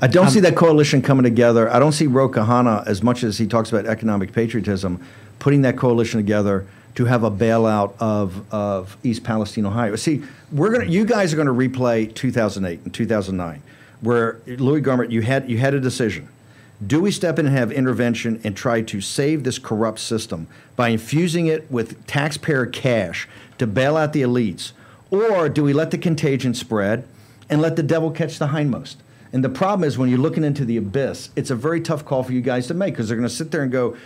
I don't see um, that coalition coming together. I don't see Ro Khanna, as much as he talks about economic patriotism, putting that coalition together to have a bailout of, of East Palestine, Ohio. See, we're gonna, you guys are going to replay 2008 and 2009, where Louis Gohmert, you had, you had a decision. Do we step in and have intervention and try to save this corrupt system by infusing it with taxpayer cash to bail out the elites? Or do we let the contagion spread and let the devil catch the hindmost? And the problem is when you're looking into the abyss, it's a very tough call for you guys to make because they're going to sit there and go,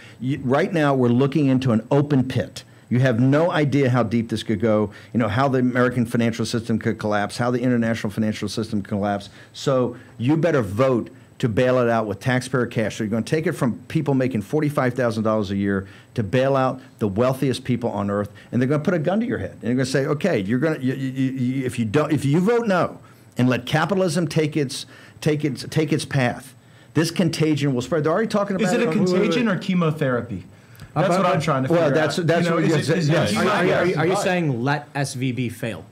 right now we're looking into an open pit. You have no idea how deep this could go, you know, how the American financial system could collapse, how the international financial system could collapse. So you better vote to bail it out with taxpayer cash. So you're going to take it from people making $45,000 a year to bail out the wealthiest people on earth, and they're going to put a gun to your head. And they're going to say, okay, you're going to, you, you, you, if you don't, if you vote no, and let capitalism take its take its take its path, this contagion will spread. They're already talking about Is it a on- wait, wait, wait. contagion or chemotherapy? That's what I'm trying to figure Well, that's- out. that's You know, what- is it- yes, it yes. chemo- I- I- Are, you- are you saying let SVB fail?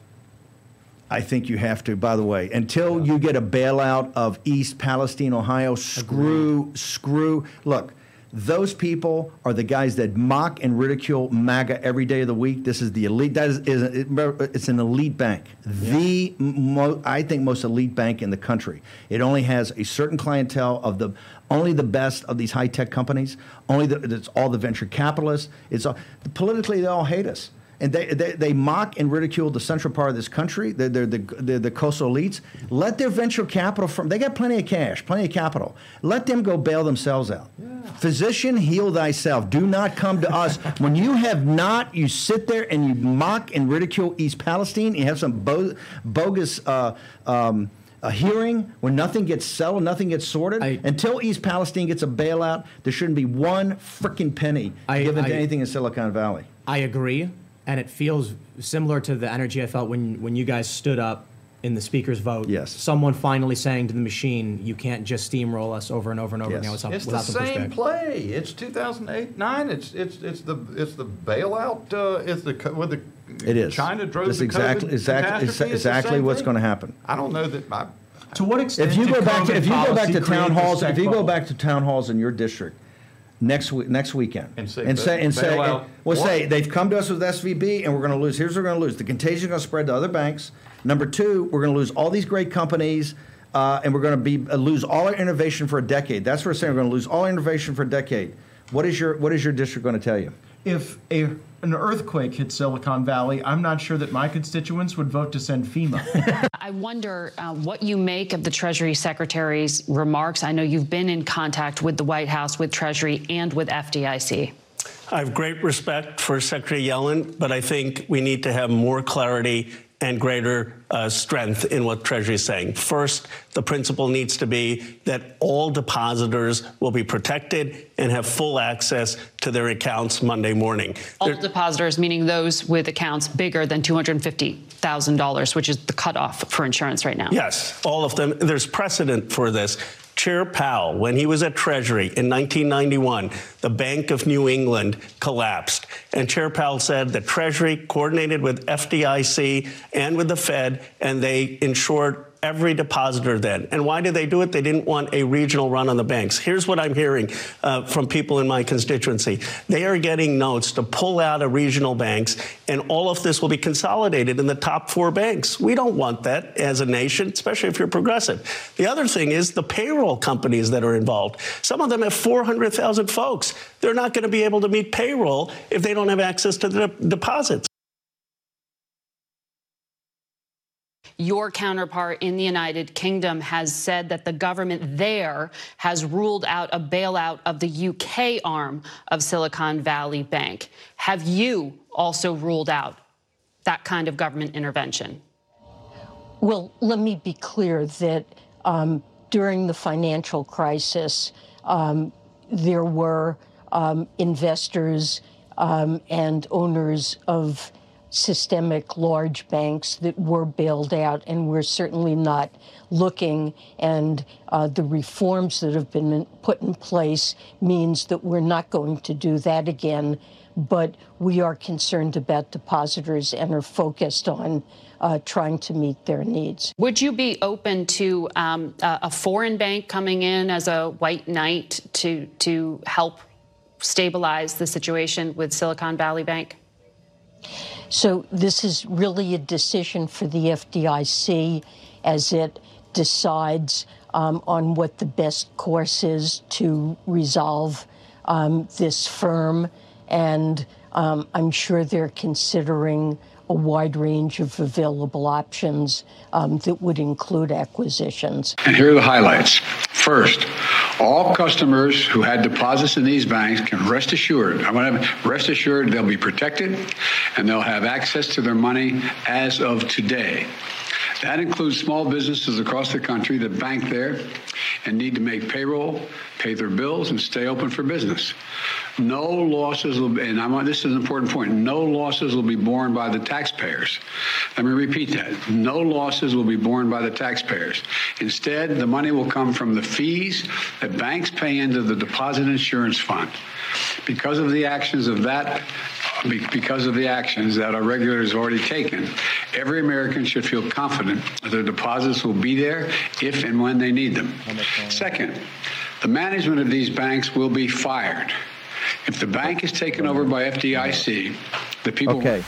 I think you have to, by the way, until you get a bailout of East Palestine, Ohio, screw, screw. Look, those people are the guys that mock and ridicule MAGA every day of the week. This is the elite. That is, is it's an elite bank, the mo, I think most elite bank in the country. It only has a certain clientele of the only the best of these high tech companies. Only the, it's all the venture capitalists. It's all, politically they all hate us. And they, they, they mock and ridicule the central part of this country. They're, they're, the, they're the coastal elites. Let their venture capital from, they got plenty of cash, plenty of capital. Let them go bail themselves out. Physician, heal thyself. Do not come to us. when you have not, you sit there and you mock and ridicule East Palestine. You have some bo- bogus uh, um, a hearing where nothing gets settled, nothing gets sorted. I- Until East Palestine gets a bailout, there shouldn't be one freaking penny I- given to anything in Silicon Valley. I agree, and it feels similar to the energy I felt when when you guys stood up in the speaker's vote. Yes. Someone finally saying to the machine, "You can't just steamroll us over and over and over Yes. again without, It's the without same pushback." play. It's 2008, nine. It's it's it's the it's the bailout. Uh, it's the with the it is China drove That's the exactly COVID exactly catastrophe. It's exactly what's going to happen. I don't know that. I, To what extent? If you go back to if you go back to town halls, if you go back to town halls in your district next week next weekend And say and say and say out well say they've come to us with SVB and we're going to lose. Here's what we're going to lose. The contagion is going to spread to other banks. Number two, we're going to lose all these great companies. Uh, and we're going to be uh, lose all our innovation for a decade. That's what we're saying. We're going to lose all our innovation for a decade. What is your What is your district going to tell you? if a, an earthquake hit Silicon Valley, I'm not sure that my constituents would vote to send FEMA. I wonder uh, what you make of the Treasury Secretary's remarks. I know you've been in contact with the White House, with Treasury, and with FDIC. I have great respect for Secretary Yellen, but I think we need to have more clarity and greater uh, strength in what Treasury is saying. First, the principle needs to be that all depositors will be protected and have full access to their accounts Monday morning. All There- depositors, meaning those with accounts bigger than $250,000, which is the cutoff for insurance right now. Yes, all of them. There's precedent for this. Chair Powell, when he was at Treasury in 1991, the Bank of New England collapsed. And Chair Powell said that Treasury coordinated with FDIC and with the Fed, and they insured every depositor then. And why did they do it? They didn't want a regional run on the banks. Here's what I'm hearing uh, from people in my constituency they are getting notes to pull out of regional banks, and all of this will be consolidated in the top four banks. We don't want that as a nation, especially if you're progressive. The other thing is the payroll companies that are involved. Some of them have 400,000 folks. They're not going to be able to meet payroll if they don't have access to the deposits. Your counterpart in the United Kingdom has said that the government there has ruled out a bailout of the UK arm of Silicon Valley Bank. Have you also ruled out that kind of government intervention? Well, let me be clear that um, during the financial crisis, um, there were um, investors um, and owners of systemic large banks that were bailed out, and we're certainly not looking. And uh, the reforms that have been put in place means that we're not going to do that again. But we are concerned about depositors and are focused on uh, trying to meet their needs. Would you be open to um, a foreign bank coming in as a white knight to to help stabilize the situation with Silicon Valley Bank? So this is really a decision for the FDIC as it decides um, on what the best course is to resolve um, this firm. And um, I'm sure they're considering a wide range of available options um, that would include acquisitions. And here are the highlights. First, all customers who had deposits in these banks can rest assured, I want to rest assured they'll be protected and they'll have access to their money as of today. That includes small businesses across the country that bank there and need to make payroll, pay their bills, and stay open for business. No losses will be, and I this is an important point. No losses will be borne by the taxpayers. Let me repeat that. No losses will be borne by the taxpayers. Instead, the money will come from the fees that banks pay into the deposit insurance fund. Because of the actions of that because of the actions that our regulators have already taken, every American should feel confident that their deposits will be there if and when they need them. Second, the management of these banks will be fired. If the bank is taken over by FDIC, the people. Okay,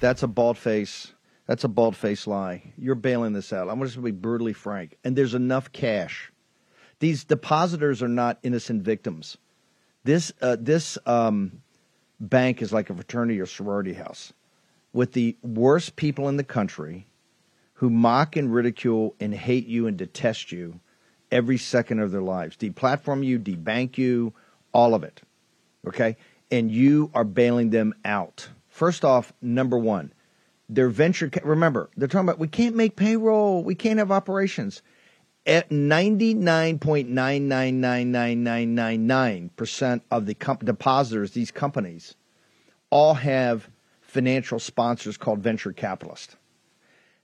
that's a bald face. That's a bald face lie. You're bailing this out. I'm just going to be brutally frank. And there's enough cash. These depositors are not innocent victims. This uh, this um, bank is like a fraternity or sorority house with the worst people in the country who mock and ridicule and hate you and detest you every second of their lives. Deplatform you, debank you, all of it. Okay? And you are bailing them out. First off, number one, their venture, remember, they're talking about we can't make payroll, we can't have operations. At 99.9999999% of the comp- depositors, these companies, all have financial sponsors called venture capitalists.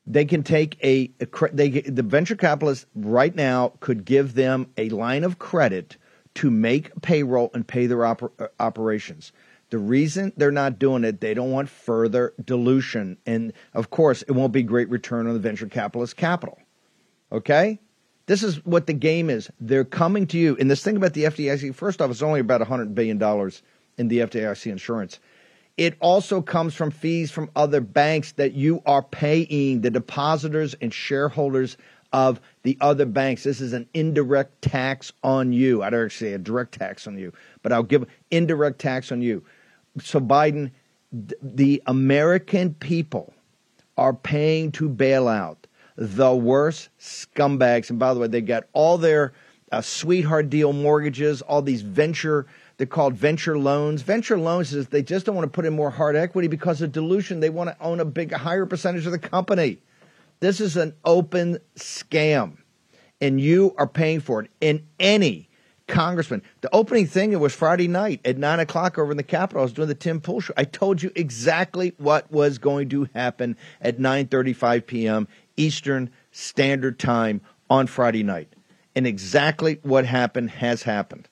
They can take a, a they the venture capitalists right now could give them a line of credit to make payroll and pay their oper- uh, operations. The reason they're not doing it, they don't want further dilution. And of course, it won't be great return on the venture capitalist capital. Okay? This is what the game is. They're coming to you. And this thing about the FDIC, first off, it's only about $100 billion in the FDIC insurance. It also comes from fees from other banks that you are paying the depositors and shareholders of the other banks. This is an indirect tax on you. I don't actually say a direct tax on you, but I'll give indirect tax on you. So Biden, the American people are paying to bail out the worst scumbags. And by the way, they got all their uh, sweetheart deal mortgages, all these venture they're called venture loans. Venture loans is they just don't want to put in more hard equity because of dilution. They want to own a big, higher percentage of the company. This is an open scam, and you are paying for it. In any congressman, the opening thing it was Friday night at nine o'clock over in the Capitol. I was doing the Tim Pool show. I told you exactly what was going to happen at 9:35 p.m. Eastern Standard Time on Friday night, and exactly what happened has happened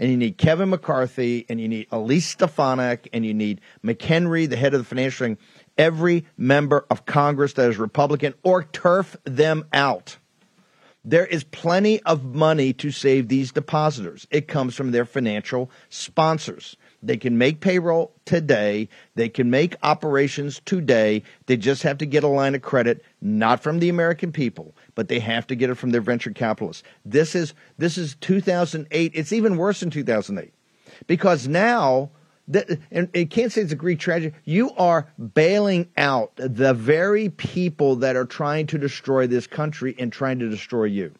and you need Kevin McCarthy, and you need Elise Stefanik, and you need McHenry, the head of the financial every member of Congress that is Republican, or turf them out. There is plenty of money to save these depositors. It comes from their financial sponsors. They can make payroll today. They can make operations today. They just have to get a line of credit, not from the American people, but they have to get it from their venture capitalists. This is this is 2008. It's even worse in 2008 because now that, and you can't say it's a Greek tragedy. You are bailing out the very people that are trying to destroy this country and trying to destroy you.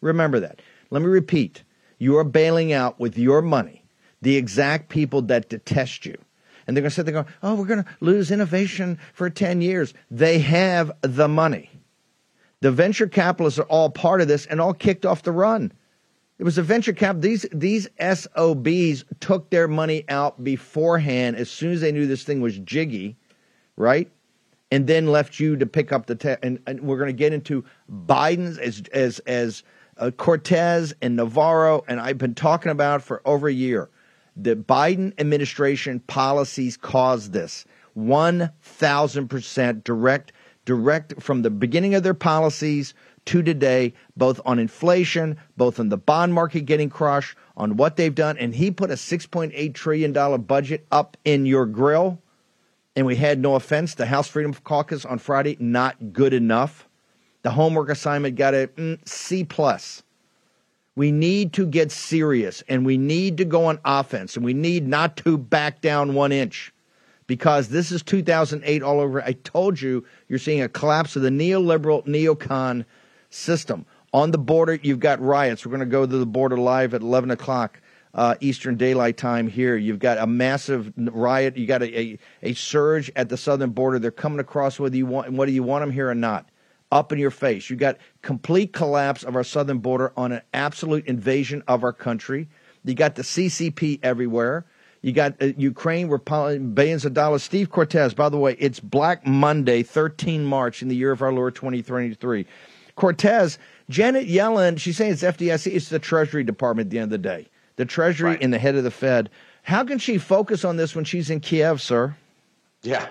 Remember that. Let me repeat. You are bailing out with your money the exact people that detest you. And they're going to sit there going, oh, we're going to lose innovation for 10 years. They have the money. The venture capitalists are all part of this and all kicked off the run. It was a venture cap. These these SOBs took their money out beforehand as soon as they knew this thing was jiggy, right? And then left you to pick up the tab. and, and we're going to get into Biden's as as as uh, Cortes and Navarro and I've been talking about for over a year. The Biden administration policies caused this. 1000% direct direct from the beginning of their policies to today, both on inflation, both on the bond market getting crushed, on what they've done. And he put a $6.8 trillion budget up in your grill. And we had no offense. The House Freedom Caucus on Friday, not good enough. The homework assignment got a mm, C plus. We need to get serious and we need to go on offense and we need not to back down one inch because this is 2008 all over. I told you you're seeing a collapse of the neoliberal neocon system. On the border, you've got riots. We're going to go to the border live at 11 o'clock uh, Eastern Daylight Time here. You've got a massive riot. You got a, a, a, surge at the southern border. They're coming across whether you want whether you want them here or not. Up in your face. You got complete collapse of our southern border on an absolute invasion of our country. You got the CCP everywhere. You got uh, Ukraine, we're billions of dollars. Steve Cortes, by the way, it's Black Monday, 13 March in the year of our Lord 2023. Cortes, Janet Yellen, she's saying it's FDIC, it's the Treasury Department at the end of the day. The Treasury right. and the head of the Fed. How can she focus on this when she's in Kiev, sir? Yeah,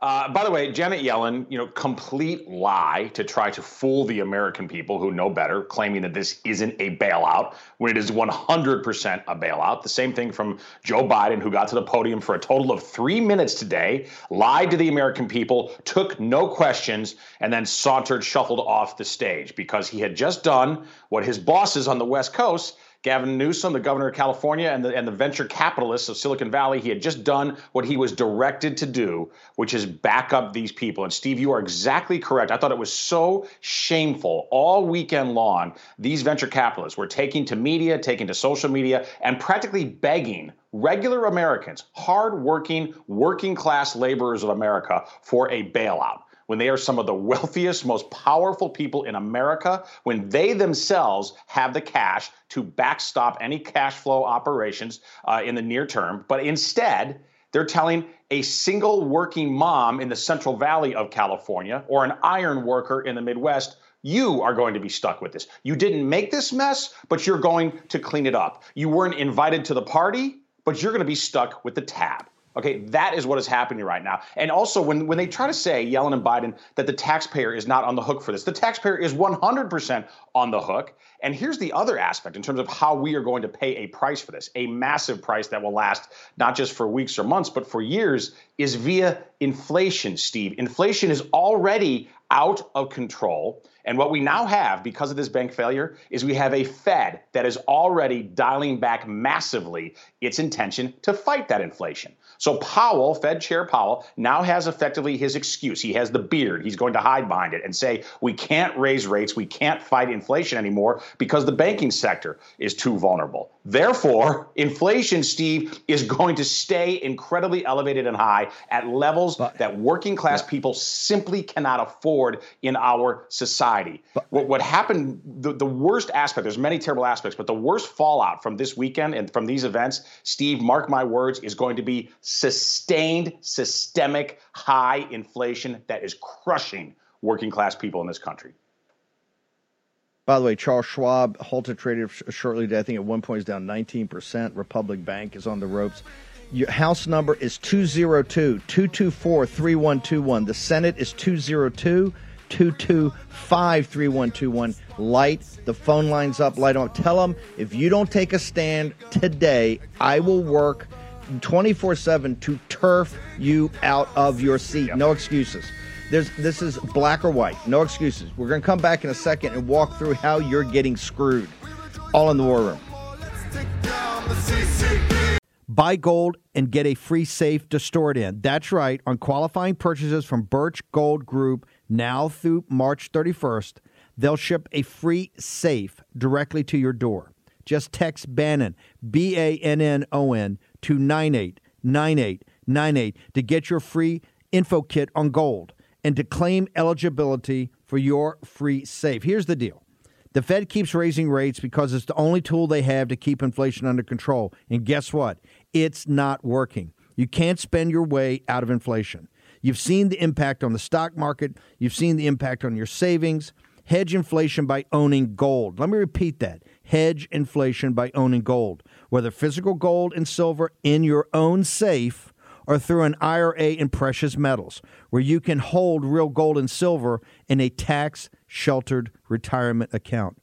uh, by the way, Janet Yellen, you know, complete lie to try to fool the American people who know better, claiming that this isn't a bailout when it is 100% a bailout. The same thing from Joe Biden, who got to the podium for a total of three minutes today, lied to the American people, took no questions, and then sauntered, shuffled off the stage because he had just done what his bosses on the West Coast Gavin Newsom, the governor of California, and the, and the venture capitalists of Silicon Valley, he had just done what he was directed to do, which is back up these people. And Steve, you are exactly correct. I thought it was so shameful all weekend long. These venture capitalists were taking to media, taking to social media, and practically begging regular Americans, hardworking, working class laborers of America, for a bailout when they are some of the wealthiest, most powerful people in America, when they themselves have the cash to backstop any cash flow operations uh, in the near term. But instead, they're telling a single working mom in the Central Valley of California or an iron worker in the Midwest you are going to be stuck with this. You didn't make this mess, but you're going to clean it up. You weren't invited to the party, but you're going to be stuck with the tab. Okay, that is what is happening right now. And also, when, when they try to say, Yellen and Biden, that the taxpayer is not on the hook for this, the taxpayer is 100% on the hook. And here's the other aspect in terms of how we are going to pay a price for this, a massive price that will last not just for weeks or months, but for years, is via inflation, Steve. Inflation is already out of control. And what we now have because of this bank failure is we have a Fed that is already dialing back massively its intention to fight that inflation. So Powell, Fed Chair Powell, now has effectively his excuse. He has the beard. He's going to hide behind it and say, we can't raise rates. We can't fight inflation anymore because the banking sector is too vulnerable. Therefore, inflation, Steve, is going to stay incredibly elevated and high at levels but, that working class yeah. people simply cannot afford in our society. But, what, what happened, the, the worst aspect, there's many terrible aspects, but the worst fallout from this weekend and from these events, Steve, mark my words, is going to be sustained, systemic, high inflation that is crushing working class people in this country. By the way, Charles Schwab halted trading shortly today. I think at one point is down 19%. Republic Bank is on the ropes. Your house number is 202 224 3121. The Senate is 202 225 3121. Light the phone lines up, light them up. Tell them if you don't take a stand today, I will work 24 7 to turf you out of your seat. No excuses. There's, this is black or white. No excuses. We're going to come back in a second and walk through how you're getting screwed. All in the war room. Buy gold and get a free safe to store it in. That's right. On qualifying purchases from Birch Gold Group now through March 31st, they'll ship a free safe directly to your door. Just text Bannon, B A N N O N, to 989898 to get your free info kit on gold and to claim eligibility for your free safe. Here's the deal. The Fed keeps raising rates because it's the only tool they have to keep inflation under control. And guess what? It's not working. You can't spend your way out of inflation. You've seen the impact on the stock market, you've seen the impact on your savings. Hedge inflation by owning gold. Let me repeat that. Hedge inflation by owning gold, whether physical gold and silver in your own safe or through an IRA in precious metals, where you can hold real gold and silver in a tax sheltered retirement account.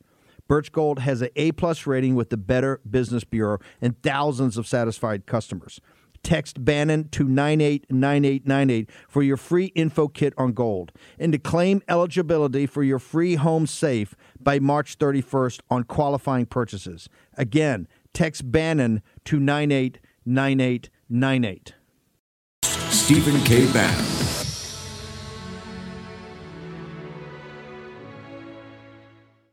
Birch Gold has an A plus rating with the Better Business Bureau and thousands of satisfied customers. Text Bannon to 989898 for your free info kit on gold and to claim eligibility for your free home safe by March 31st on qualifying purchases. Again, text Bannon to 989898. Stephen K. Bannon.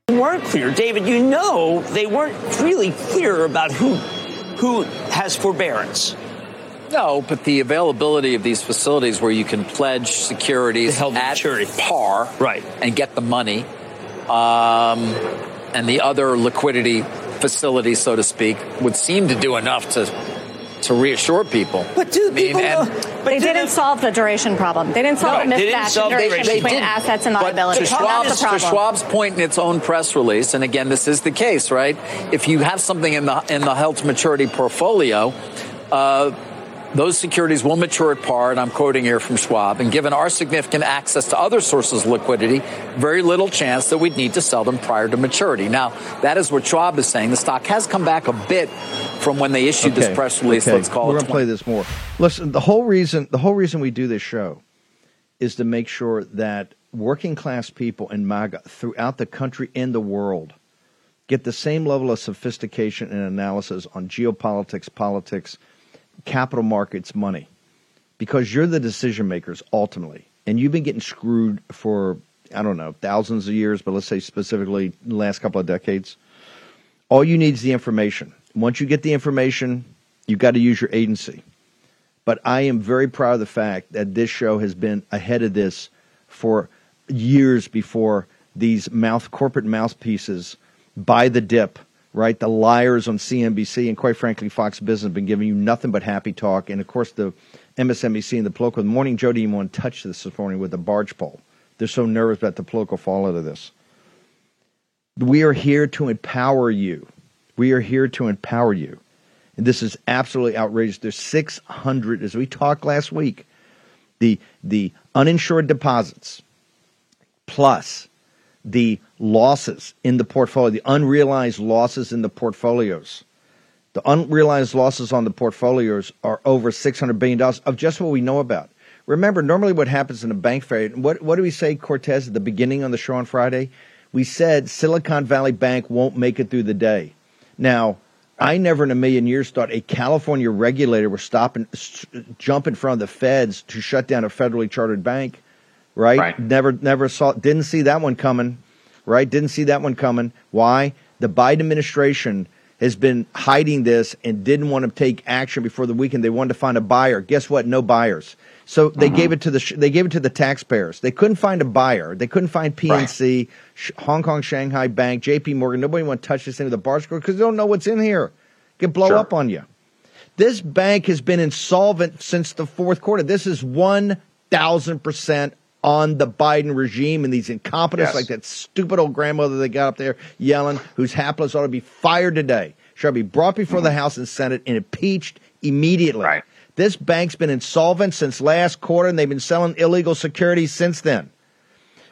weren't clear. David, you know they weren't really clear about who who has forbearance. No, but the availability of these facilities where you can pledge securities at maturity. par, right, and get the money, um, and the other liquidity facilities, so to speak, would seem to do enough to to reassure people. But do I mean, and, they didn't solve the duration problem. They didn't solve No, the they didn't mismatch solve in the duration duration. between They didn't. assets and liabilities. To That's Schwab's, to. Schwab's point in its own press release, and again, this is the case, right? If you have something in the in the held maturity portfolio, uh, those securities will mature at par, and I'm quoting here from Schwab. And given our significant access to other sources of liquidity, very little chance that we'd need to sell them prior to maturity. Now, that is what Schwab is saying. The stock has come back a bit from when they issued this press release. okay. Let's call We're it. gonna play this more. Listen, the whole reason the whole reason we do this show is to make sure that working class people in MAGA throughout the country and the world get the same level of sophistication and analysis on geopolitics, politics, capital markets, money, because you're the decision makers ultimately, and you've been getting screwed for I don't know thousands of years, but let's say specifically the last couple of decades. All you need is the information. Once you get the information, you've got to use your agency. But I am very proud of the fact that this show has been ahead of this for years before these mouth corporate mouthpieces buy the dip, right? The liars on CNBC and quite frankly Fox Business have been giving you nothing but happy talk. And of course the MSNBC and the political. The morning Joe didn't even want to touch this this morning with the barge pole. They're so nervous about the political fallout of this. We are here to empower you. We are here to empower you. And this is absolutely outrageous. There's 600, as we talked last week, the, the uninsured deposits plus the losses in the portfolio, the unrealized losses in the portfolios. The unrealized losses on the portfolios are over $600 billion of just what we know about. Remember, normally what happens in a bank failure, what, what do we say, Cortes, at the beginning on the show on Friday? We said Silicon Valley Bank won't make it through the day. Now, I never in a million years thought a California regulator would stop and jump in front of the feds to shut down a federally chartered bank, right? Right. Never, never saw, didn't see that one coming, right? Didn't see that one coming. Why? The Biden administration has been hiding this and didn't want to take action before the weekend. They wanted to find a buyer. Guess what? No buyers. So they Uh-huh. gave it to the they gave it to the taxpayers. They couldn't find a buyer. They couldn't find PNC, Sh- Hong Kong Shanghai Bank, J.P. Morgan. Nobody want to touch this thing with a bar score because they don't know what's in here. It could blow Sure. up on you. This bank has been insolvent since the fourth quarter. This is one thousand percent on the Biden regime and these incompetents Yes. like that stupid old grandmother they got up there yelling, who's hapless, ought to be fired today. Should be brought before the mm-hmm. House and Senate and impeached immediately. This bank's been insolvent since last quarter, and they've been selling illegal securities since then.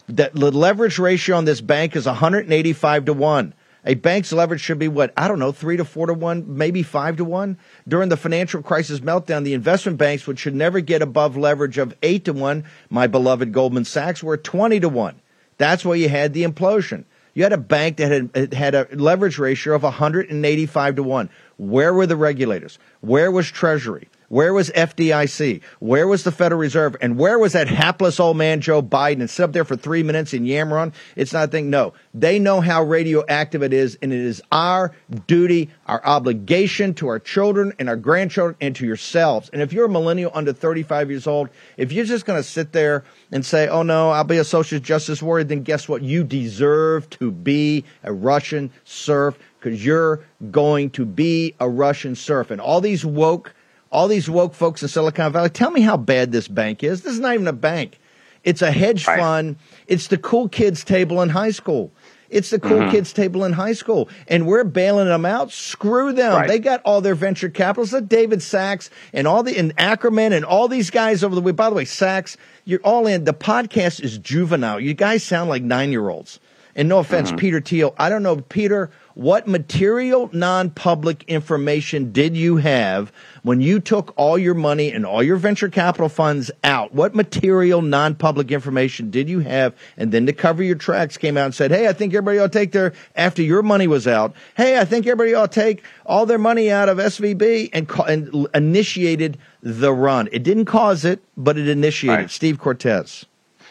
That the leverage ratio on this bank is 185 to 1. A bank's leverage should be what? I don't know, three to four to one, maybe five to one. During the financial crisis meltdown, the investment banks, which should never get above leverage of eight to one, my beloved Goldman Sachs, were 20 to one. That's why you had the implosion. You had a bank that had, had a leverage ratio of 185 to 1. Where were the regulators? Where was Treasury? Where was FDIC? Where was the Federal Reserve? And where was that hapless old man Joe Biden and sit up there for three minutes and yammer on? It's not a thing. No, they know how radioactive it is, and it is our duty, our obligation to our children and our grandchildren and to yourselves. And if you're a millennial under 35 years old, if you're just going to sit there and say, oh no, I'll be a social justice warrior, then guess what? You deserve to be a Russian serf because you're going to be a Russian serf. And all these woke all these woke folks in Silicon Valley. Tell me how bad this bank is. This is not even a bank. It's a hedge right. fund. It's the cool kids table in high school. It's the cool mm-hmm. kids table in high school. And we're bailing them out. Screw them. Right. They got all their venture capitalists. Let David Sacks and all the, and Ackerman and all these guys over the way. By the way, Sacks, you're all in. The podcast is juvenile. You guys sound like nine year olds. And no offense, mm-hmm. Peter Thiel. I don't know, Peter, what material non public information did you have when you took all your money and all your venture capital funds out? What material non public information did you have? And then to cover your tracks came out and said, Hey, I think everybody ought to take their, after your money was out, Hey, I think everybody ought to take all their money out of SVB and, and initiated the run. It didn't cause it, but it initiated. Right. Steve Cortes.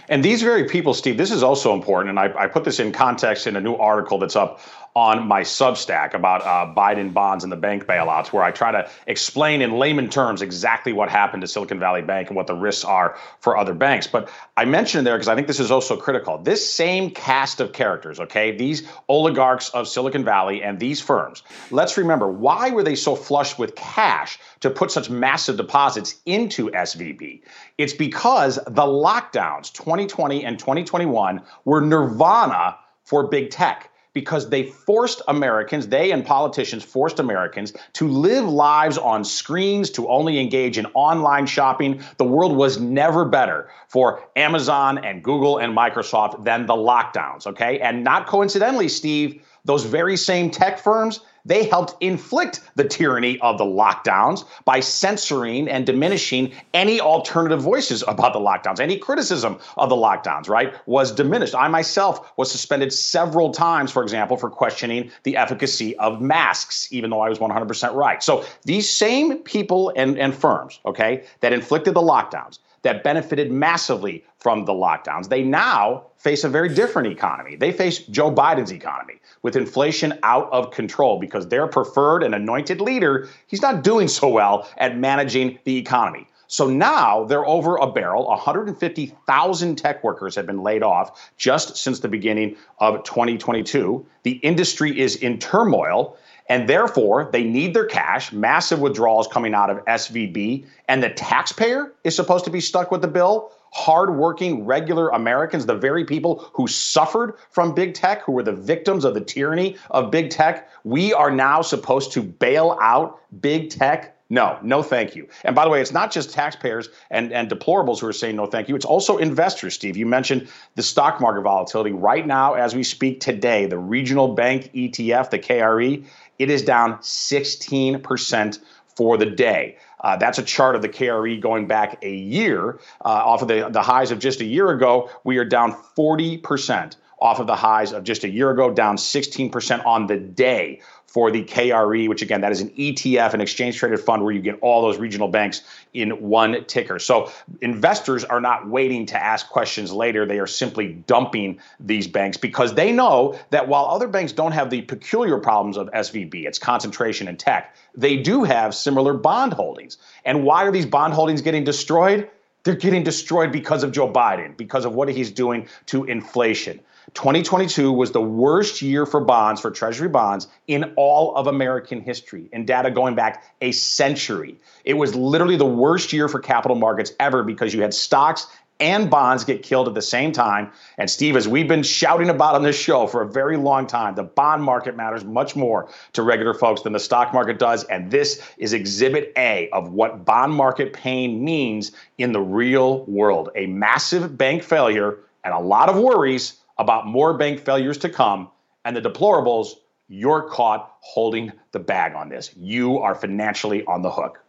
And these very people, Steve, this is also important. And I, I, put this in context in a new article that's up on my Substack about uh, Biden bonds and the bank bailouts, where I try to explain in layman terms exactly what happened to Silicon Valley Bank and what the risks are for other banks. But I mentioned there because I think this is also critical. This same cast of characters, okay, these oligarchs of Silicon Valley and these firms, let's remember why were they so flush with cash to put such massive deposits into SVB? It's because the lockdowns 2020 and 2021 were nirvana for big tech because they forced Americans, they and politicians forced Americans to live lives on screens, to only engage in online shopping. The world was never better for Amazon and Google and Microsoft than the lockdowns, okay? And not coincidentally, Steve, those very same tech firms they helped inflict the tyranny of the lockdowns by censoring and diminishing any alternative voices about the lockdowns. Any criticism of the lockdowns, right, was diminished. I myself was suspended several times, for example, for questioning the efficacy of masks, even though I was 100% right. So these same people and, and firms, okay, that inflicted the lockdowns, that benefited massively from the lockdowns. They now face a very different economy. They face Joe Biden's economy with inflation out of control because their preferred and anointed leader, he's not doing so well at managing the economy. So now they're over a barrel. 150,000 tech workers have been laid off just since the beginning of 2022. The industry is in turmoil. And therefore, they need their cash, massive withdrawals coming out of SVB, and the taxpayer is supposed to be stuck with the bill hardworking, regular Americans, the very people who suffered from big tech, who were the victims of the tyranny of big tech, we are now supposed to bail out big tech? No, no, thank you. And by the way, it's not just taxpayers and, and deplorables who are saying no, thank you. It's also investors, Steve. You mentioned the stock market volatility. Right now, as we speak today, the regional bank ETF, the KRE, it is down 16% for the day. Uh, that's a chart of the KRE going back a year. Uh, off of the, the highs of just a year ago, we are down 40% off of the highs of just a year ago, down 16% on the day for the KRE, which again, that is an ETF, an exchange traded fund where you get all those regional banks in one ticker. So investors are not waiting to ask questions later. They are simply dumping these banks because they know that while other banks don't have the peculiar problems of SVB, its concentration in tech, they do have similar bond holdings. And why are these bond holdings getting destroyed? They're getting destroyed because of Joe Biden, because of what he's doing to inflation. 2022 was the worst year for bonds, for Treasury bonds, in all of American history, and data going back a century. It was literally the worst year for capital markets ever because you had stocks and bonds get killed at the same time. And Steve, as we've been shouting about on this show for a very long time, the bond market matters much more to regular folks than the stock market does. And this is exhibit A of what bond market pain means in the real world. A massive bank failure and a lot of worries about more bank failures to come. And the deplorables, you're caught holding the bag on this. You are financially on the hook.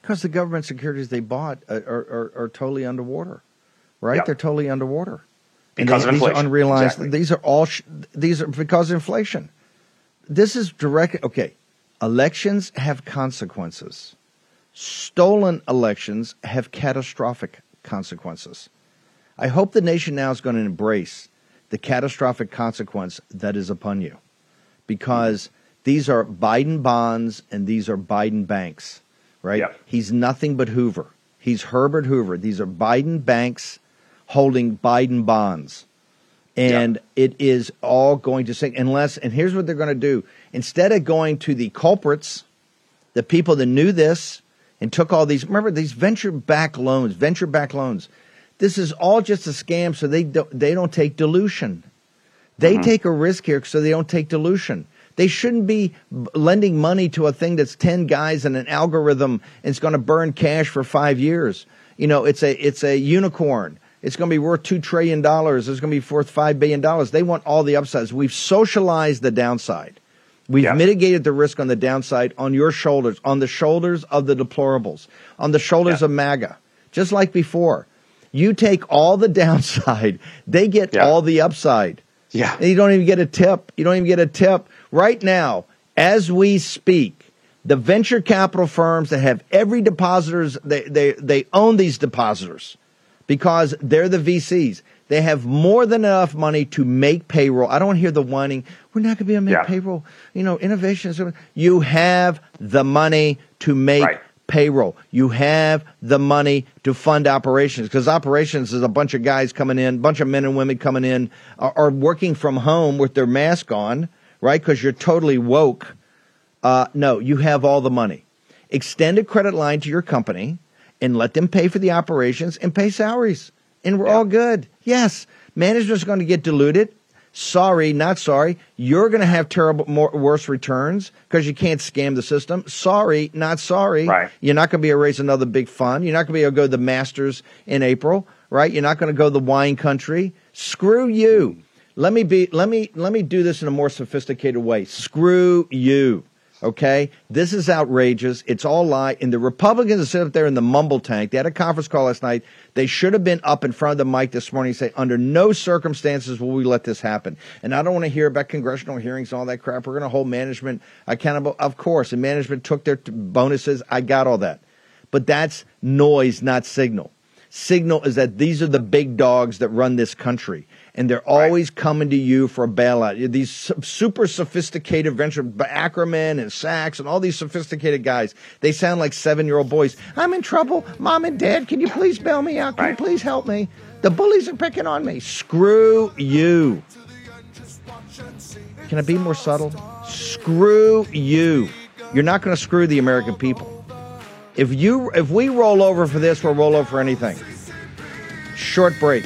Because the government securities they bought are, are, are totally underwater, right? Yep. They're totally underwater. Because and of these are unrealized. Exactly. These are all. Sh- these are because of inflation. This is direct. Okay, elections have consequences. Stolen elections have catastrophic consequences. I hope the nation now is going to embrace the catastrophic consequence that is upon you, because these are Biden bonds and these are Biden banks, right? He's nothing but Hoover. He's Herbert Hoover. These are Biden banks holding Biden bonds. And it is all going to sink unless, and here's what they're going to do. Instead of going to the culprits, the people that knew this and took all these, remember these venture back loans, venture back loans. This is all just a scam so they don't, they don't take dilution. They uh-huh. take a risk here so they don't take dilution. They shouldn't be lending money to a thing that's 10 guys and an algorithm and it's going to burn cash for 5 years. You know, it's a it's a unicorn. It's going to be worth 2 trillion dollars. It's going to be worth 5 billion dollars. They want all the upsides. We've socialized the downside. We've mitigated the risk on the downside on your shoulders, on the shoulders of the deplorables, on the shoulders of MAGA. Just like before. You take all the downside, they get all the upside. Yeah. And you don't even get a tip. You don't even get a tip. Right now, as we speak, the venture capital firms that have every depositors, they, they, they own these depositors because they're the VCs. They have more than enough money to make payroll. I don't hear the whining. We're not going to be able to make payroll. You know, innovation is. You have the money to make payroll. You have the money to fund operations because operations is a bunch of guys coming in, bunch of men and women coming in, are, are working from home with their mask on, right? Because you're totally woke. Uh, no, you have all the money. Extend a credit line to your company and let them pay for the operations and pay salaries. And we're all good. Yes, management's going to get diluted. Sorry, not sorry. You're going to have terrible, more, worse returns because you can't scam the system. Sorry, not sorry. Right. You're not going to be able to raise another big fund. You're not going to be able to go to the Masters in April, right? You're not going to go to the wine country. Screw you. Let me be. Let me let me do this in a more sophisticated way. Screw you. Okay, this is outrageous. It's all lie. And the Republicans that sit up there in the mumble tank. They had a conference call last night. They should have been up in front of the mic this morning and say, under no circumstances will we let this happen. And I don't want to hear about congressional hearings and all that crap. We're going to hold management accountable, of course. And management took their bonuses. I got all that. But that's noise, not signal. Signal is that these are the big dogs that run this country and they're always coming to you for a bailout. These super sophisticated venture Ackerman and Sacks and all these sophisticated guys, they sound like seven year old boys. I'm in trouble. Mom and dad, can you please bail me out? Can you please help me? The bullies are picking on me. Screw you. Can I be more subtle? Screw you. You're not going to screw the American people. If you if we roll over for this, we'll roll over for anything. Short break.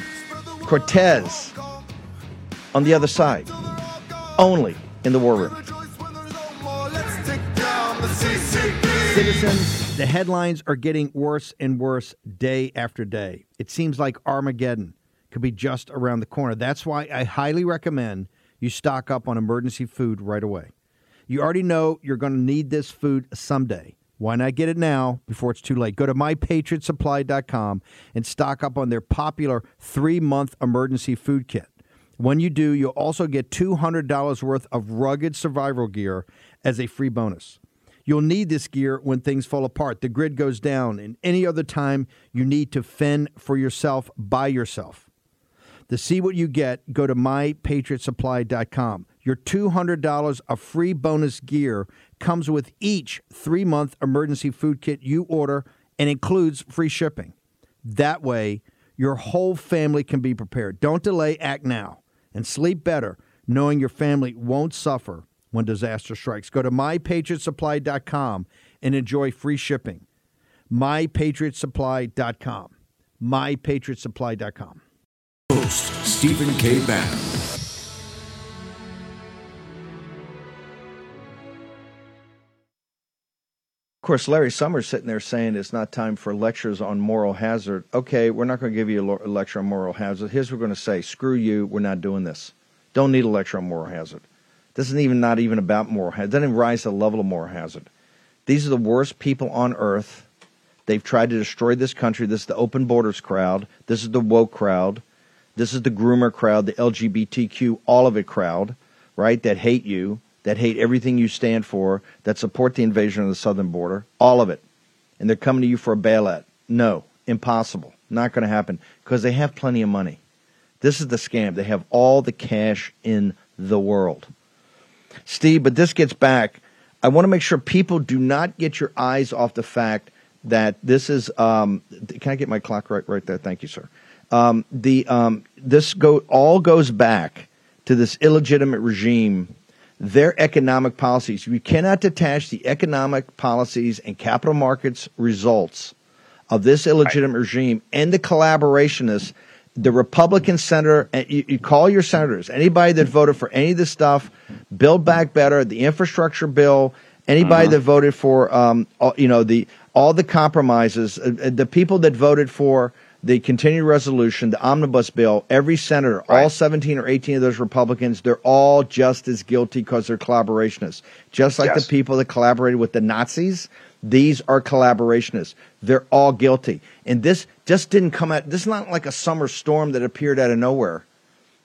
Cortes on the other side. Only in the war room. Citizens, the headlines are getting worse and worse day after day. It seems like Armageddon could be just around the corner. That's why I highly recommend you stock up on emergency food right away. You already know you're going to need this food someday. Why not get it now before it's too late? Go to mypatriotsupply.com and stock up on their popular three month emergency food kit. When you do, you'll also get $200 worth of rugged survival gear as a free bonus. You'll need this gear when things fall apart, the grid goes down, and any other time you need to fend for yourself by yourself. To see what you get, go to mypatriotsupply.com. Your $200 of free bonus gear comes with each three month emergency food kit you order and includes free shipping. That way, your whole family can be prepared. Don't delay, act now, and sleep better knowing your family won't suffer when disaster strikes. Go to mypatriotsupply.com and enjoy free shipping. mypatriotsupply.com. mypatriotsupply.com. Host Stephen K. Bannon. Course, Larry Summers sitting there saying it's not time for lectures on moral hazard. Okay, we're not going to give you a lecture on moral hazard. Here's what we're going to say: Screw you. We're not doing this. Don't need a lecture on moral hazard. This isn't even not even about moral hazard. Doesn't rise to the level of moral hazard. These are the worst people on earth. They've tried to destroy this country. This is the open borders crowd. This is the woke crowd. This is the groomer crowd, the LGBTQ, all of it crowd, right? That hate you, that hate everything you stand for, that support the invasion of the southern border, all of it. And they're coming to you for a bailout. No, impossible. Not going to happen because they have plenty of money. This is the scam. They have all the cash in the world. Steve, but this gets back. I want to make sure people do not get your eyes off the fact that this is. Um, can I get my clock right right there? Thank you, sir. Um, the um, this go all goes back to this illegitimate regime, their economic policies. You cannot detach the economic policies and capital markets results of this illegitimate regime and the collaborationists. The Republican senator, and you, you call your senators, anybody that voted for any of this stuff, Build Back Better, the infrastructure bill, anybody Mhm. that voted for, um, all, you know, the all the compromises, uh, uh, the people that voted for the continued resolution, the omnibus bill, every senator, all 17 or 18 of those Republicans, they're all just as guilty because they're collaborationists. Just like Yes. the people that collaborated with the Nazis, these are collaborationists. They're all guilty. And this just didn't come out, this is not like a summer storm that appeared out of nowhere.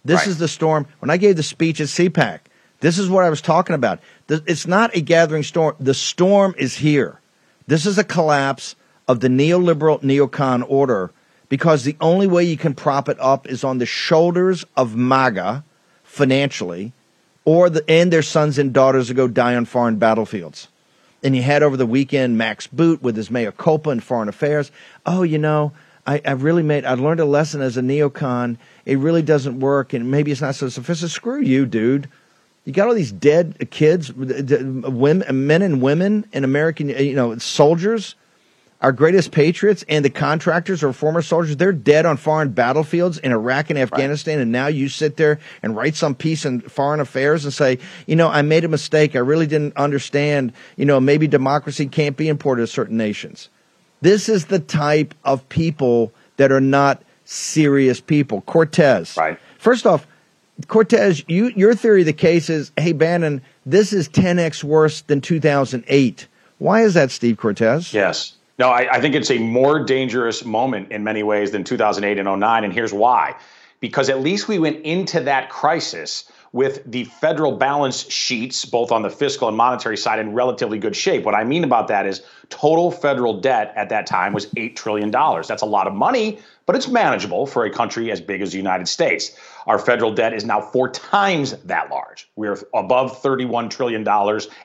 This Right. is the storm. When I gave the speech at CPAC, this is what I was talking about. It's not a gathering storm. The storm is here. This is a collapse of the neoliberal neocon order because the only way you can prop it up is on the shoulders of MAGA financially or the, and their sons and daughters go die on foreign battlefields. And you had over the weekend Max Boot with his mea culpa in foreign affairs. Oh, you know, I, I really made, I learned a lesson as a neocon. It really doesn't work, and maybe it's not so sophisticated. Screw you, dude. You got all these dead kids, women, men and women in American, you know, soldiers. Our greatest patriots and the contractors or former soldiers, they're dead on foreign battlefields in Iraq and Afghanistan. And now you sit there and write some piece in foreign affairs and say, you know, I made a mistake. I really didn't understand, you know, maybe democracy can't be imported to certain nations. This is the type of people that are not serious people. Cortes. Right. First off, Cortes, you, your theory of the case is, hey, Bannon, this is 10x worse than 2008. Why is that, Steve Cortes? Yes. No, I, I think it's a more dangerous moment in many ways than 2008 and 09. And here's why. Because at least we went into that crisis with the federal balance sheets, both on the fiscal and monetary side, in relatively good shape. What I mean about that is total federal debt at that time was $8 trillion. That's a lot of money, but it's manageable for a country as big as the United States. Our federal debt is now four times that large. We're above $31 trillion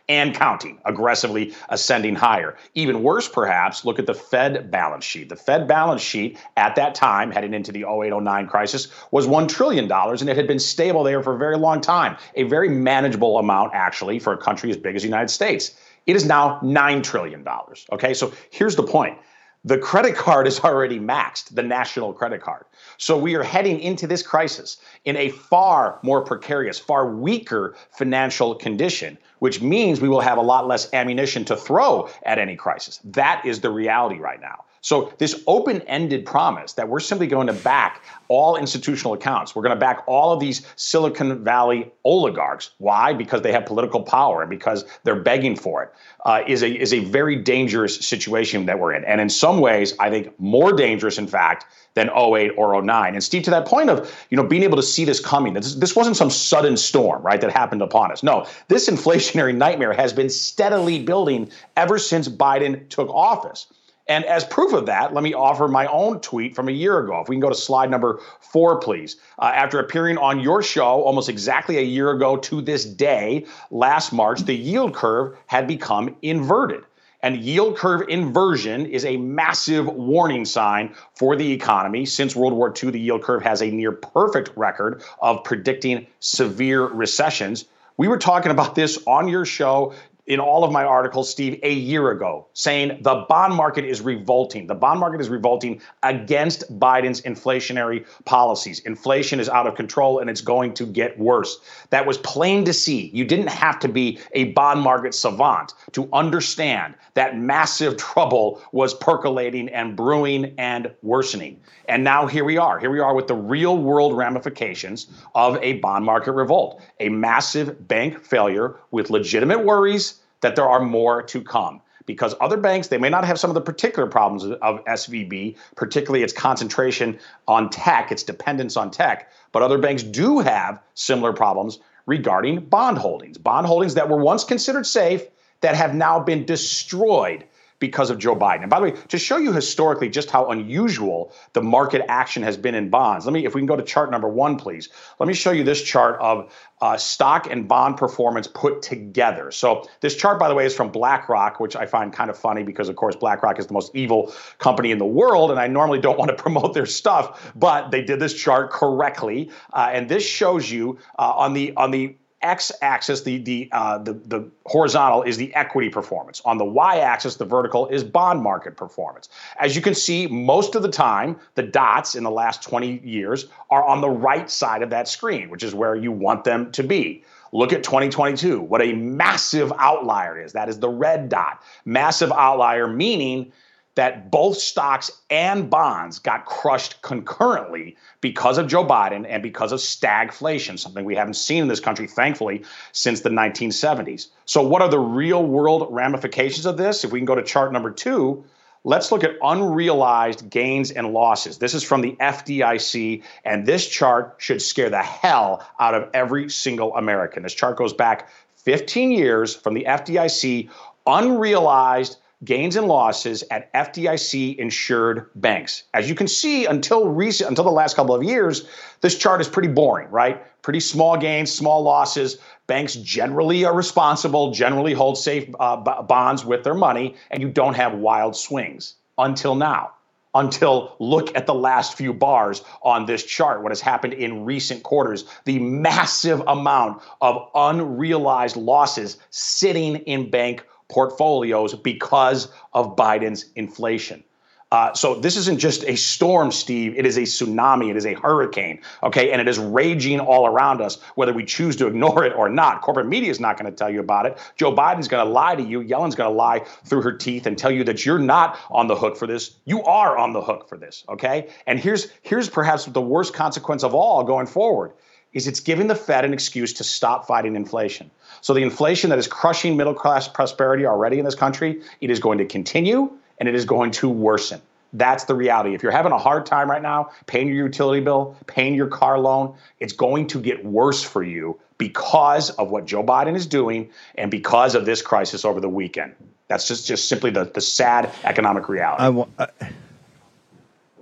and counting, aggressively ascending higher. Even worse, perhaps, look at the Fed balance sheet. The Fed balance sheet at that time, heading into the 08 09 crisis, was $1 trillion, and it had been stable there for a very long time. A very manageable amount, actually, for a country as big as the United States. It is now $9 trillion. Okay, so here's the point the credit card is already maxed, the national credit card. So we are heading into this crisis in a far more precarious, far weaker financial condition, which means we will have a lot less ammunition to throw at any crisis. That is the reality right now. So, this open ended promise that we're simply going to back all institutional accounts, we're going to back all of these Silicon Valley oligarchs. Why? Because they have political power and because they're begging for it, uh, is a, is a very dangerous situation that we're in. And in some ways, I think more dangerous, in fact, than 08 or 09. And Steve, to that point of you know being able to see this coming, this, this wasn't some sudden storm, right, that happened upon us. No, this inflationary nightmare has been steadily building ever since Biden took office. And as proof of that, let me offer my own tweet from a year ago. If we can go to slide number four, please. Uh, after appearing on your show almost exactly a year ago to this day, last March, the yield curve had become inverted. And yield curve inversion is a massive warning sign for the economy. Since World War II, the yield curve has a near perfect record of predicting severe recessions. We were talking about this on your show in all of my articles, Steve, a year ago, saying the bond market is revolting. The bond market is revolting against Biden's inflationary policies. Inflation is out of control and it's going to get worse. That was plain to see. You didn't have to be a bond market savant to understand that massive trouble was percolating and brewing and worsening. And now here we are. Here we are with the real world ramifications of a bond market revolt, a massive bank failure with legitimate worries that there are more to come. Because other banks, they may not have some of the particular problems of SVB, particularly its concentration on tech, its dependence on tech, but other banks do have similar problems regarding bond holdings. Bond holdings that were once considered safe that have now been destroyed because of Joe Biden. And by the way, to show you historically just how unusual the market action has been in bonds, let me, if we can go to chart number one, please. Let me show you this chart of uh, stock and bond performance put together. So this chart, by the way, is from BlackRock, which I find kind of funny because, of course, BlackRock is the most evil company in the world, and I normally don't want to promote their stuff, but they did this chart correctly, uh, and this shows you uh, on the on the x-axis, the the, uh, the the horizontal is the equity performance. On the y-axis, the vertical is bond market performance. As you can see, most of the time, the dots in the last 20 years are on the right side of that screen, which is where you want them to be. Look at 2022. What a massive outlier is. That is the red dot. Massive outlier meaning that both stocks and bonds got crushed concurrently because of Joe Biden and because of stagflation, something we haven't seen in this country, thankfully, since the 1970s. So, what are the real world ramifications of this? If we can go to chart number two, let's look at unrealized gains and losses. This is from the FDIC, and this chart should scare the hell out of every single American. This chart goes back 15 years from the FDIC, unrealized gains and losses at FDIC insured banks. As you can see, until recent, until the last couple of years, this chart is pretty boring, right? Pretty small gains, small losses. Banks generally are responsible, generally hold safe uh, b- bonds with their money, and you don't have wild swings until now. Until look at the last few bars on this chart, what has happened in recent quarters, the massive amount of unrealized losses sitting in bank portfolios because of Biden's inflation. Uh, so this isn't just a storm, Steve. It is a tsunami. It is a hurricane. Okay, and it is raging all around us, whether we choose to ignore it or not. Corporate media is not going to tell you about it. Joe Biden's going to lie to you. Yellen's going to lie through her teeth and tell you that you're not on the hook for this. You are on the hook for this. Okay, and here's here's perhaps the worst consequence of all going forward is it's giving the Fed an excuse to stop fighting inflation. So the inflation that is crushing middle class prosperity already in this country, it is going to continue and it is going to worsen. That's the reality. If you're having a hard time right now paying your utility bill, paying your car loan, it's going to get worse for you because of what Joe Biden is doing and because of this crisis over the weekend. That's just, just simply the, the sad economic reality. I,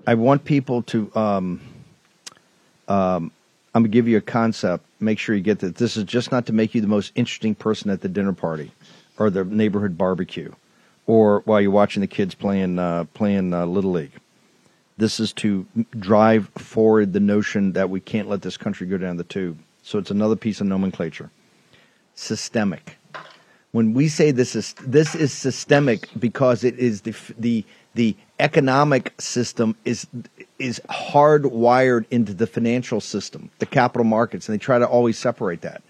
I want people to. Um, um, I'm going to give you a concept. Make sure you get that. This is just not to make you the most interesting person at the dinner party or the neighborhood barbecue or while you're watching the kids playing uh, playing uh, little league. This is to drive forward the notion that we can't let this country go down the tube. So it's another piece of nomenclature. Systemic. When we say this is this is systemic because it is the the the economic system is is hardwired into the financial system, the capital markets, and they try to always separate that.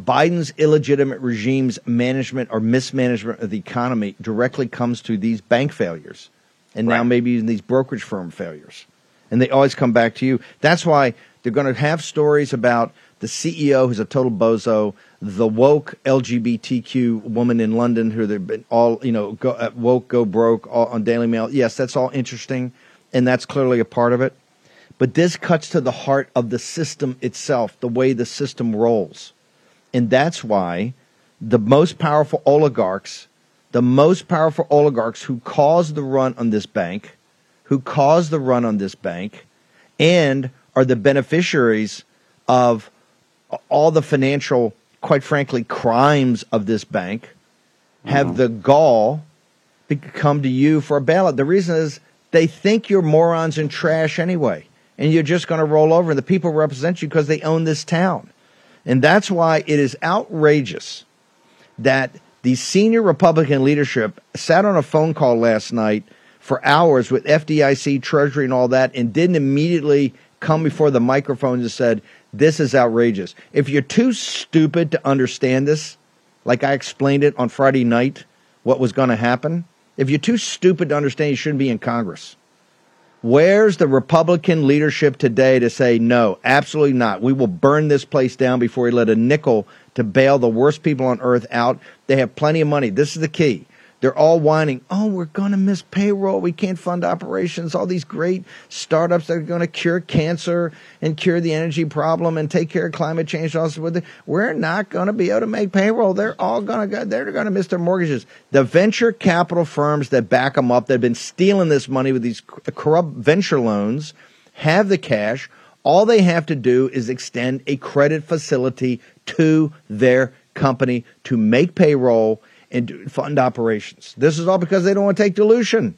Biden's illegitimate regime's management or mismanagement of the economy directly comes to these bank failures and now maybe even these brokerage firm failures. And they always come back to you. That's why they're going to have stories about the CEO who's a total bozo, the woke LGBTQ woman in London who they've been all, you know, go, uh, woke, go broke all, on Daily Mail. Yes, that's all interesting, and that's clearly a part of it. But this cuts to the heart of the system itself, the way the system rolls. And that's why the most powerful oligarchs, the most powerful oligarchs who caused the run on this bank, who caused the run on this bank, and are the beneficiaries of all the financial, quite frankly, crimes of this bank, have mm-hmm. the gall to come to you for a bailout. The reason is they think you're morons and trash anyway, and you're just going to roll over, and the people represent you because they own this town. And that's why it is outrageous that The senior Republican leadership sat on a phone call last night for hours with FDIC, Treasury, and all that, and didn't immediately come before the microphones and said, This is outrageous. If you're too stupid to understand this, like I explained it on Friday night, what was going to happen, if you're too stupid to understand, you shouldn't be in Congress. Where's the Republican leadership today to say, no, absolutely not? We will burn this place down before we let a nickel to bail the worst people on earth out. They have plenty of money. This is the key. They're all whining, oh, we're going to miss payroll. We can't fund operations. All these great startups that are going to cure cancer and cure the energy problem and take care of climate change. Also, we're not going to be able to make payroll. They're all going to go, they're going to miss their mortgages. The venture capital firms that back them up, that have been stealing this money with these corrupt venture loans, have the cash. All they have to do is extend a credit facility to their company to make payroll and fund operations. This is all because they don't want to take dilution.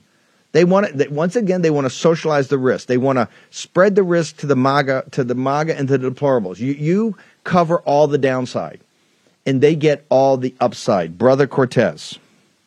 They want to, once again they want to socialize the risk. They want to spread the risk to the MAGA to the MAGA and to the deplorables. You you cover all the downside, and they get all the upside. Brother Cortes.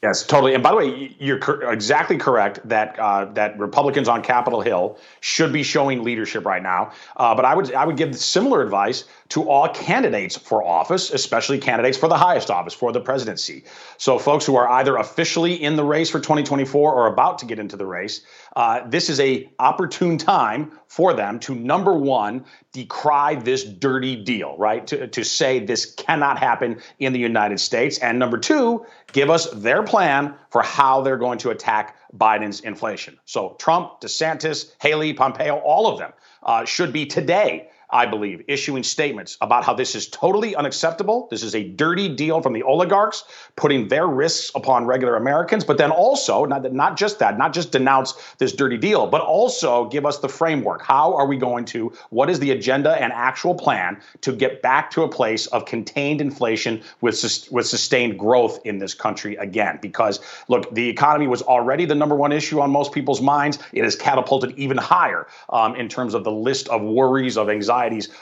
Yes, totally. And by the way, you're exactly correct that uh, that Republicans on Capitol Hill should be showing leadership right now. Uh, but I would I would give similar advice to all candidates for office, especially candidates for the highest office, for the presidency. So, folks who are either officially in the race for 2024 or about to get into the race, uh, this is a opportune time for them to number one decry this dirty deal, right? To, to say this cannot happen in the United States, and number two, give us their plan for how they're going to attack Biden's inflation. So, Trump, DeSantis, Haley, Pompeo, all of them uh, should be today I believe, issuing statements about how this is totally unacceptable. This is a dirty deal from the oligarchs, putting their risks upon regular Americans, but then also, not, not just that, not just denounce this dirty deal, but also give us the framework. How are we going to, what is the agenda and actual plan to get back to a place of contained inflation with, with sustained growth in this country again? Because, look, the economy was already the number one issue on most people's minds. It has catapulted even higher um, in terms of the list of worries, of anxiety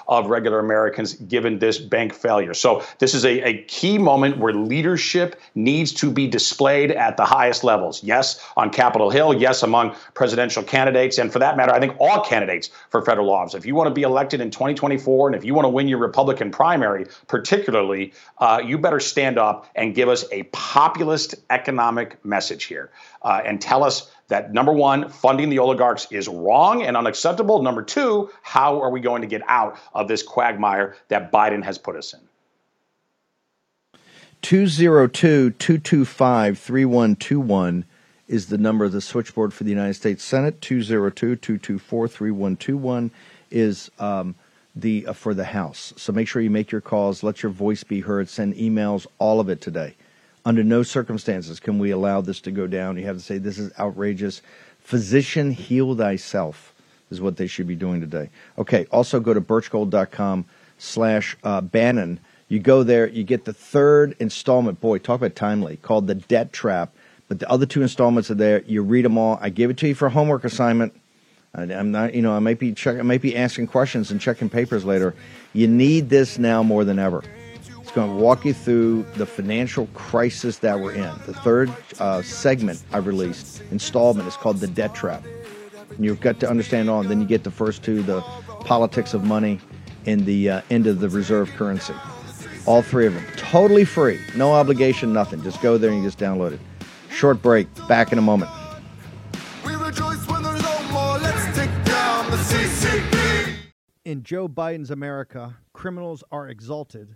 of regular Americans given this bank failure. So this is a, a key moment where leadership needs to be displayed at the highest levels. Yes, on Capitol Hill. Yes, among presidential candidates. And for that matter, I think all candidates for federal office. If you want to be elected in 2024 and if you want to win your Republican primary, particularly, uh, you better stand up and give us a populist economic message here uh, and tell us that number one, funding the oligarchs is wrong and unacceptable. Number two, how are we going to get out of this quagmire that Biden has put us in? 202 225 3121 is the number of the switchboard for the United States Senate. 202 224 3121 is um, the uh, for the House. So make sure you make your calls, let your voice be heard, send emails, all of it today. Under no circumstances can we allow this to go down. You have to say, this is outrageous. Physician, heal thyself is what they should be doing today. Okay, also go to birchgold.com slash uh, Bannon. You go there, you get the third installment. Boy, talk about timely, called The Debt Trap. But the other two installments are there. You read them all. I give it to you for homework assignment. I'm not, you know, I might be I might be asking questions and checking papers later. You need this now more than ever going to walk you through the financial crisis that we're in. The third uh, segment I released, installment, is called The Debt Trap. And you've got to understand all, and then you get the first two the politics of money and the uh, end of the reserve currency. All three of them. Totally free. No obligation, nothing. Just go there and you just download it. Short break. Back in a moment. In Joe Biden's America, criminals are exalted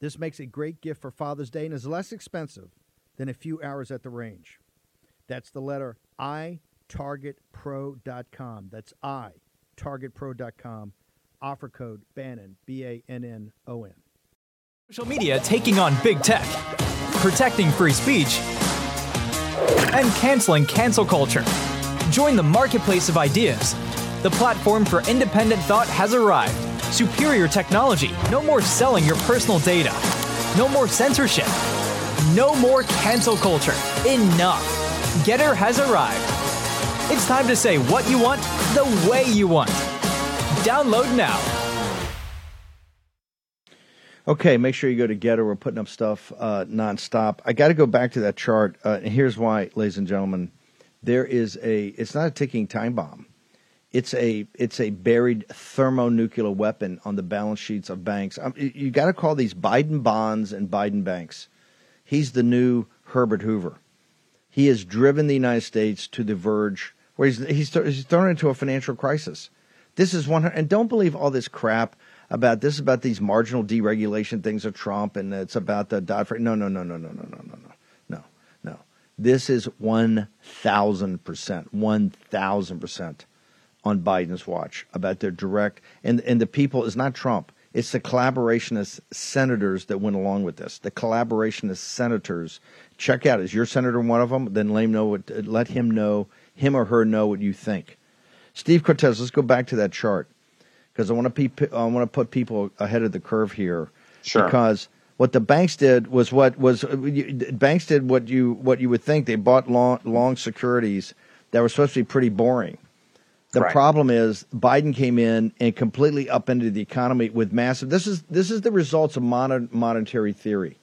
This makes a great gift for Father's Day and is less expensive than a few hours at the range. That's the letter I itargetpro.com. That's I itargetpro.com. Offer code Bannon, B A N N O N. Social media taking on big tech, protecting free speech, and canceling cancel culture. Join the marketplace of ideas. The platform for independent thought has arrived. Superior technology. No more selling your personal data. No more censorship. No more cancel culture. Enough. GETTR has arrived. It's time to say what you want the way you want. Download now. Okay, make sure you go to GETTR. We're putting up stuff uh, nonstop. I got to go back to that chart, uh, and here's why, ladies and gentlemen. There is a. It's not a ticking time bomb. It's a. It's a buried thermonuclear weapon on the balance sheets of banks. Um, you- got to call these Biden bonds and Biden banks. He's the new Herbert Hoover. He has driven the United States to the verge where he's he's, he's thrown into a financial crisis. This is one, and don't believe all this crap about this is about these marginal deregulation things of Trump, and it's about the Dodd Frank. No, no, no, no, no, no, no, no, no, no, no. This is one thousand percent, one thousand percent on Biden's watch about their direct and and the people is not Trump. It's the collaborationist senators that went along with this. The collaborationist senators. Check out. Is your senator one of them? Then let him know. What, let him know. Him or her know what you think. Steve Cortes. Let's go back to that chart because I want to pe- I want to put people ahead of the curve here. Sure. Because what the banks did was what was uh, banks did what you what you would think they bought long long securities that were supposed to be pretty boring. The Right. problem is Biden came in and completely upended the economy with massive. This is this is the results of modern monetary theory.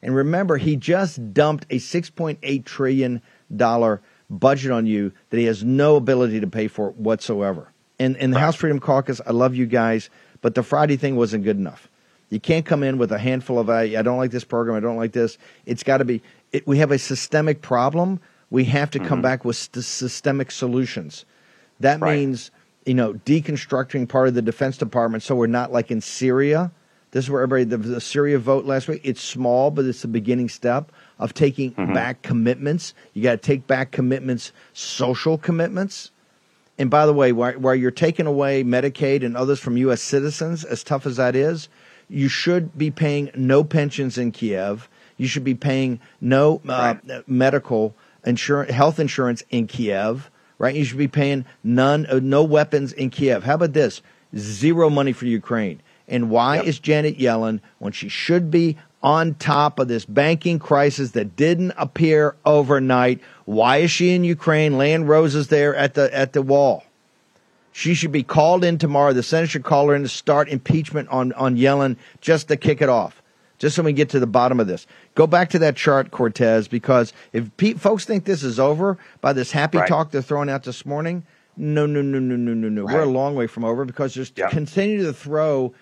And remember, he just dumped a six point eight trillion dollar budget on you that he has no ability to pay for whatsoever. And in the House Freedom Caucus, I love you guys, but the Friday thing wasn't good enough. You can't come in with a handful of I, I don't like this program, I don't like this. It's got to be. It, we have a systemic problem. We have to come mm-hmm. back with st- systemic solutions. That means you know deconstructing part of the Defense Department so we're not like in Syria. This is where everybody the, the Syria vote last week. It's small, but it's the beginning step of taking back commitments. You got to take back commitments, social commitments. And by the way, while, while you're taking away Medicaid and others from U.S. citizens, as tough as that is, you should be paying no pensions in Kiev. You should be paying no uh, medical insurance, health insurance in Kiev. Right? You should be paying none, uh, no weapons in Kiev. How about this? Zero money for Ukraine. And why is Janet Yellen, when she should be on top of this banking crisis that didn't appear overnight, why is she in Ukraine laying roses there at the at the wall? She should be called in tomorrow. The Senate should call her in to start impeachment on, on Yellen just to kick it off, just so we get to the bottom of this. Go back to that chart, Cortes, because if pe- folks think this is over by this happy Right. talk they're throwing out this morning, no, no, no, no, no, no, no. We're a long way from over because just continue to throw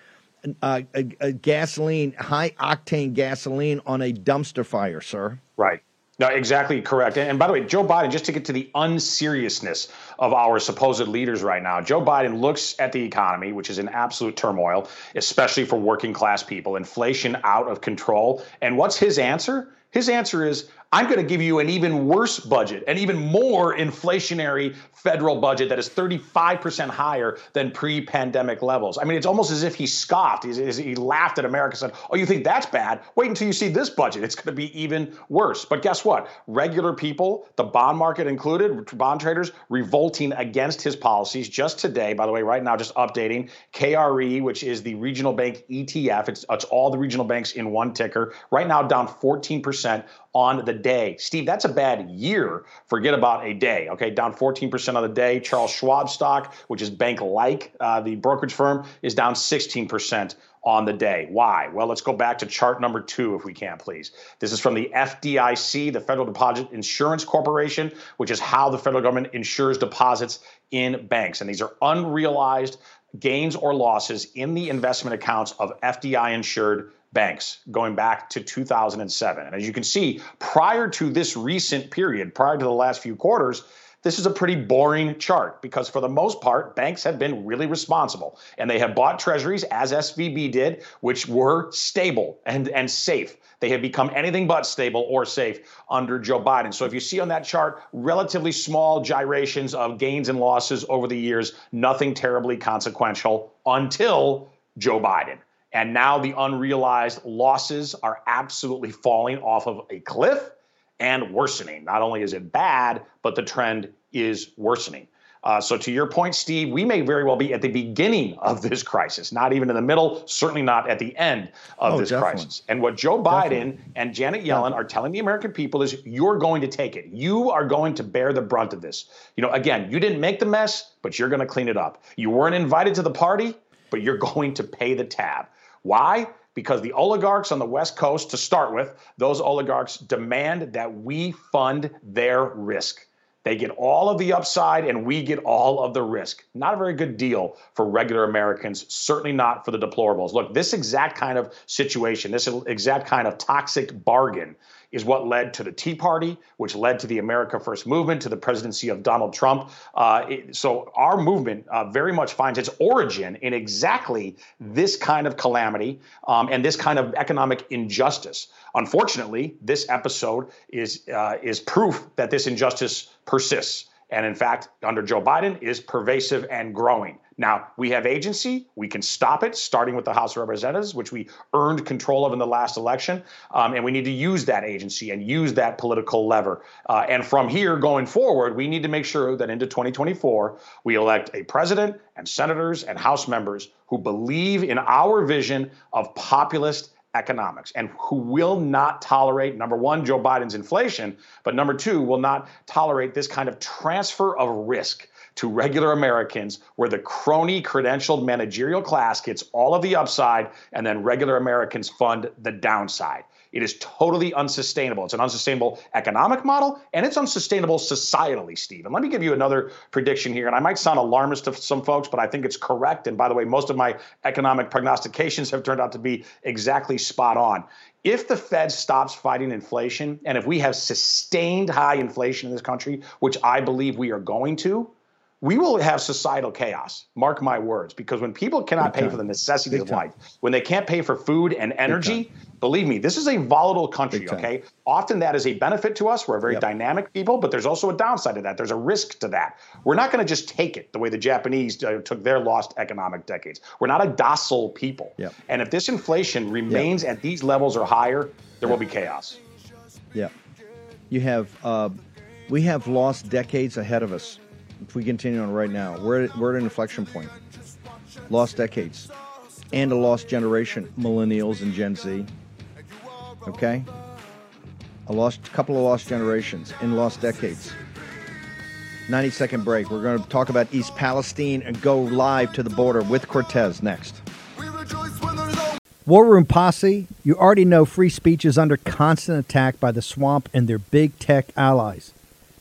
uh, a, a gasoline, high octane gasoline on a dumpster fire, sir. Right. No, exactly correct. And, by the way, Joe Biden, just to get to the unseriousness of our supposed leaders right now, Joe Biden looks at the economy, which is in absolute turmoil, especially for working class people, inflation out of control. And what's his answer? His answer is, I'm going to give you an even worse budget, an even more inflationary federal budget that is 35% higher than pre pandemic levels. I mean, it's almost as if he scoffed. He's- he laughed at America, said, Oh, you think that's bad? Wait until you see this budget. It's going to be even worse. But guess what? Regular people, the bond market included, bond traders, revolting against his policies. Just today, by the way, right now, just updating KRE, which is the regional bank ETF. It's, it's all the regional banks in one ticker. Right now, down 14% on the day. Steve, that's a bad year. Forget about a day. Okay, down 14% on the day. Charles Schwab stock, which is bank like, uh, the brokerage firm, is down 16% on the day. Why? Well, let's go back to chart number two, if we can, please. This is from the FDIC, the Federal Deposit Insurance Corporation, which is how the federal government insures deposits in banks. And these are unrealized gains or losses in the investment accounts of FDI insured banks going back to 2007. And as you can see, prior to this recent period, prior to the last few quarters, this is a pretty boring chart because for the most part, banks have been really responsible and they have bought treasuries as SVB did, which were stable and, and safe. They have become anything but stable or safe under Joe Biden. So if you see on that chart, relatively small gyrations of gains and losses over the years, nothing terribly consequential until Joe Biden. And now the unrealized losses are absolutely falling off of a cliff and worsening. Not only is it bad, but the trend is worsening. Uh, so, to your point, Steve, we may very well be at the beginning of this crisis, not even in the middle, certainly not at the end of Oh, this definitely. crisis. And what Joe Biden Definitely. and Janet Yellen are telling the American people is you're going to take it. You are going to bear the brunt of this. You know, again, you didn't make the mess, but you're going to clean it up. You weren't invited to the party, but you're going to pay the tab. Why? Because the oligarchs on the West Coast, to start with, those oligarchs demand that we fund their risk. They get all of the upside and we get all of the risk. Not a very good deal for regular Americans, certainly not for the deplorables. Look, this exact kind of situation, this exact kind of toxic bargain is what led to the Tea Party, which led to the America First movement, to the presidency of Donald Trump. Uh, it- so our movement uh, very much finds its origin in exactly this kind of calamity um, and this kind of economic injustice. Unfortunately, this episode is uh, is proof that this injustice persists. And in fact, under Joe Biden, is pervasive and growing. Now, we have agency. We can stop it, starting with the House of Representatives, which we earned control of in the last election. Um, and we need to use that agency and use that political lever. Uh, and from here going forward, we need to make sure that into 2024, we elect a president and senators and House members who believe in our vision of populist economics and who will not tolerate number one joe biden's inflation but number two will not tolerate this kind of transfer of risk to regular americans where the crony credentialed managerial class gets all of the upside and then regular americans fund the downside it is totally unsustainable. It's an unsustainable economic model and it's unsustainable societally steve and let me give you another prediction here and i might sound alarmist to some folks but i think it's correct. And by the way most of my economic prognostications have turned out to be exactly spot on. If the Fed stops fighting inflation, and if we have sustained high inflation in this country, which I believe we are going to, we will have societal chaos. Mark my words, because when people cannot Big pay time. for the necessities Big of time. life, when they can't pay for food and energy, believe me, this is a volatile country, okay? Often that is a benefit to us. We're a very Yep. dynamic people, but there's also a downside to that. There's a risk to that. We're not going to just take it the way the Japanese uh, took their lost economic decades. We're not a docile people. Yep. And if this inflation remains at these levels or higher, there will be chaos. Yeah. You have, uh, we have lost decades ahead of us. If we continue on right now, we're, at- we're at an inflection point. Lost decades. And a lost generation, millennials and Gen Z. Okay? A lost couple of lost generations in lost decades. 90 second break. We're going to talk about East Palestine and go live to the border with Cortes next. War Room Posse, you already know free speech is under constant attack by the swamp and their big tech allies.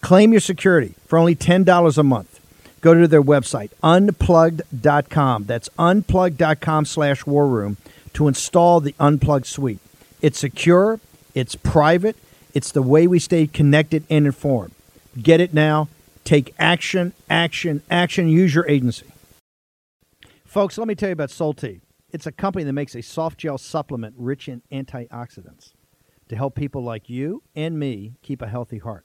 Claim your security for only $10 a month. Go to their website, unplugged.com. That's unplugged.com slash war room to install the Unplugged suite. It's secure, it's private, it's the way we stay connected and informed. Get it now. Take action, action, action. Use your agency. Folks, let me tell you about Solti. It's a company that makes a soft gel supplement rich in antioxidants to help people like you and me keep a healthy heart.